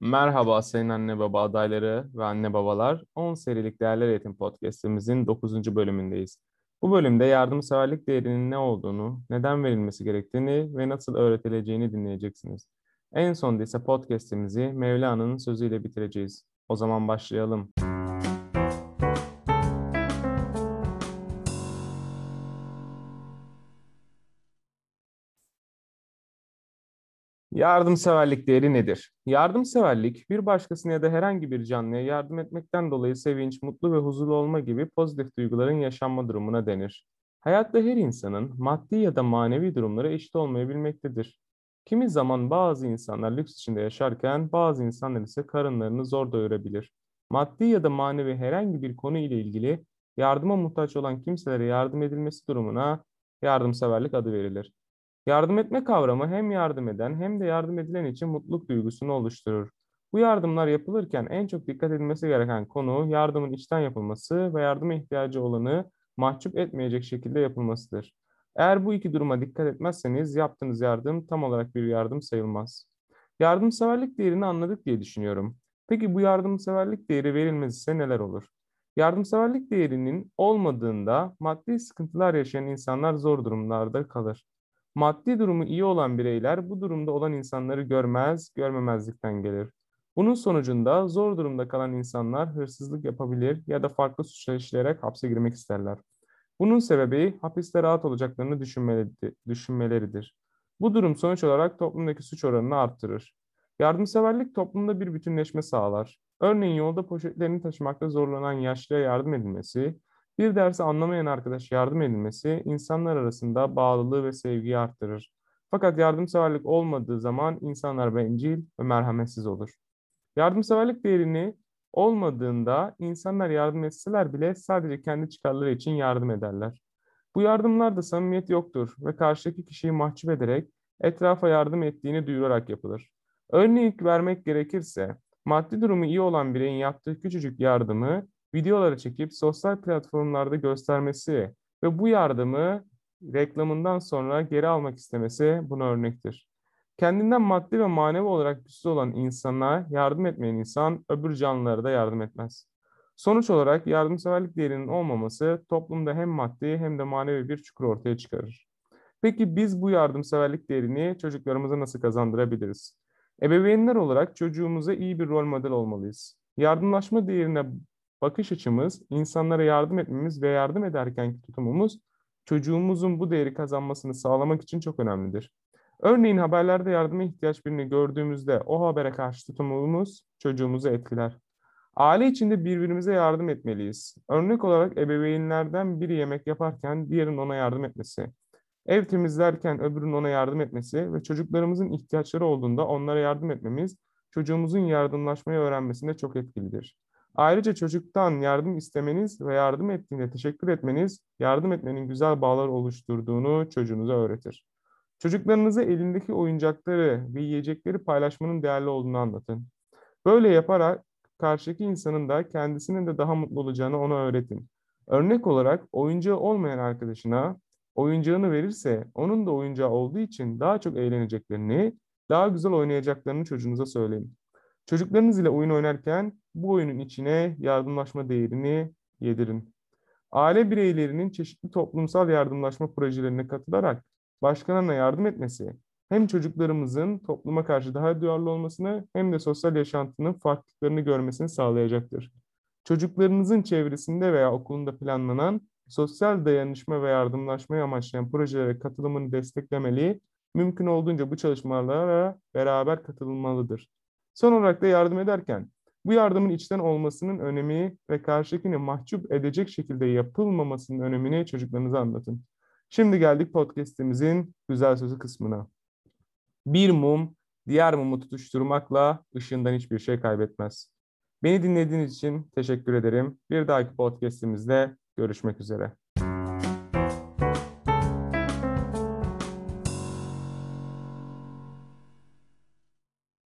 Merhaba sayın anne baba adayları ve anne babalar. 10 serilik Değerler Eğitim Podcast'imizin 9. bölümündeyiz. Bu bölümde yardımseverlik değerinin ne olduğunu, neden verilmesi gerektiğini ve nasıl öğretileceğini dinleyeceksiniz. En sonunda ise podcast'imizi Mevlana'nın sözüyle bitireceğiz. O zaman başlayalım. Yardımseverlik değeri nedir? Yardımseverlik, bir başkasına ya da herhangi bir canlıya yardım etmekten dolayı sevinç, mutlu ve huzurlu olma gibi pozitif duyguların yaşanma durumuna denir. Hayatta her insanın maddi ya da manevi durumları eşit olmayabilmektedir. Kimi zaman bazı insanlar lüks içinde yaşarken bazı insanlar ise karınlarını zor doyurabilir. Maddi ya da manevi herhangi bir konu ile ilgili yardıma muhtaç olan kimselere yardım edilmesi durumuna yardımseverlik adı verilir. Yardım etme kavramı hem yardım eden hem de yardım edilen için mutluluk duygusunu oluşturur. Bu yardımlar yapılırken en çok dikkat edilmesi gereken konu yardımın içten yapılması ve yardıma ihtiyacı olanı mahcup etmeyecek şekilde yapılmasıdır. Eğer bu iki duruma dikkat etmezseniz yaptığınız yardım tam olarak bir yardım sayılmaz. Yardımseverlik değerini anladık diye düşünüyorum. Peki bu yardımseverlik değeri verilmezse neler olur? Yardımseverlik değerinin olmadığında maddi sıkıntılar yaşayan insanlar zor durumlarda kalır. Maddi durumu iyi olan bireyler bu durumda olan insanları görmez, görmemezlikten gelir. Bunun sonucunda zor durumda kalan insanlar hırsızlık yapabilir ya da farklı suçlar işleyerek hapse girmek isterler. Bunun sebebi hapiste rahat olacaklarını düşünmeleridir. Bu durum sonuç olarak toplumdaki suç oranını arttırır. Yardımseverlik toplumda bir bütünleşme sağlar. Örneğin yolda poşetlerini taşımakta zorlanan yaşlıya yardım edilmesi, bir dersi anlamayan arkadaş yardım edilmesi insanlar arasında bağlılığı ve sevgiyi arttırır. Fakat yardımseverlik olmadığı zaman insanlar bencil ve merhametsiz olur. Yardımseverlik değerini olmadığında insanlar yardım etseler bile sadece kendi çıkarları için yardım ederler. Bu yardımlarda samimiyet yoktur ve karşıdaki kişiyi mahcup ederek etrafa yardım ettiğini duyurarak yapılır. Örnek vermek gerekirse, maddi durumu iyi olan bireyin yaptığı küçücük yardımı videoları çekip sosyal platformlarda göstermesi ve bu yardımı reklamından sonra geri almak istemesi buna örnektir. Kendinden maddi ve manevi olarak güçsüz olan insana yardım etmeyen insan öbür canlılara da yardım etmez. Sonuç olarak yardımseverlik değerinin olmaması toplumda hem maddi hem de manevi bir çukur ortaya çıkarır. Peki biz bu yardımseverlik değerini çocuklarımıza nasıl kazandırabiliriz? Ebeveynler olarak çocuğumuza iyi bir rol model olmalıyız. Yardımlaşma değerine bakış açımız, insanlara yardım etmemiz ve yardım ederkenki tutumumuz çocuğumuzun bu değeri kazanmasını sağlamak için çok önemlidir. Örneğin haberlerde yardıma ihtiyaç birini gördüğümüzde o habere karşı tutumumuz çocuğumuzu etkiler. Aile içinde birbirimize yardım etmeliyiz. Örnek olarak ebeveynlerden biri yemek yaparken diğerinin ona yardım etmesi, ev temizlerken öbürünün ona yardım etmesi ve çocuklarımızın ihtiyaçları olduğunda onlara yardım etmemiz çocuğumuzun yardımlaşmayı öğrenmesinde çok etkilidir. Ayrıca çocuktan yardım istemeniz ve yardım ettiğinde teşekkür etmeniz, yardım etmenin güzel bağlar oluşturduğunu çocuğunuza öğretir. Çocuklarınıza elindeki oyuncakları ve yiyecekleri paylaşmanın değerli olduğunu anlatın. Böyle yaparak karşıdaki insanın da kendisinin de daha mutlu olacağını ona öğretin. Örnek olarak oyuncağı olmayan arkadaşına oyuncağını verirse onun da oyuncağı olduğu için daha çok eğleneceklerini, daha güzel oynayacaklarını çocuğunuza söyleyin. Çocuklarınız ile oyun oynarken bu oyunun içine yardımlaşma değerini yedirin. Aile bireylerinin çeşitli toplumsal yardımlaşma projelerine katılarak başkalarına yardım etmesi hem çocuklarımızın topluma karşı daha duyarlı olmasını hem de sosyal yaşantının farklılıklarını görmesini sağlayacaktır. Çocuklarınızın çevresinde veya okulunda planlanan sosyal dayanışma ve yardımlaşmayı amaçlayan projelere katılımını desteklemeli, mümkün olduğunca bu çalışmalara beraber katılmalıdır. Son olarak da yardım ederken bu yardımın içten olmasının önemi ve karşıdakini mahcup edecek şekilde yapılmamasının önemini çocuklarınıza anlatın. Şimdi geldik podcast'imizin güzel sözü kısmına. Bir mum diğer mumu tutuşturmakla ışığından hiçbir şey kaybetmez. Beni dinlediğiniz için teşekkür ederim. Bir dahaki podcast'imizde görüşmek üzere.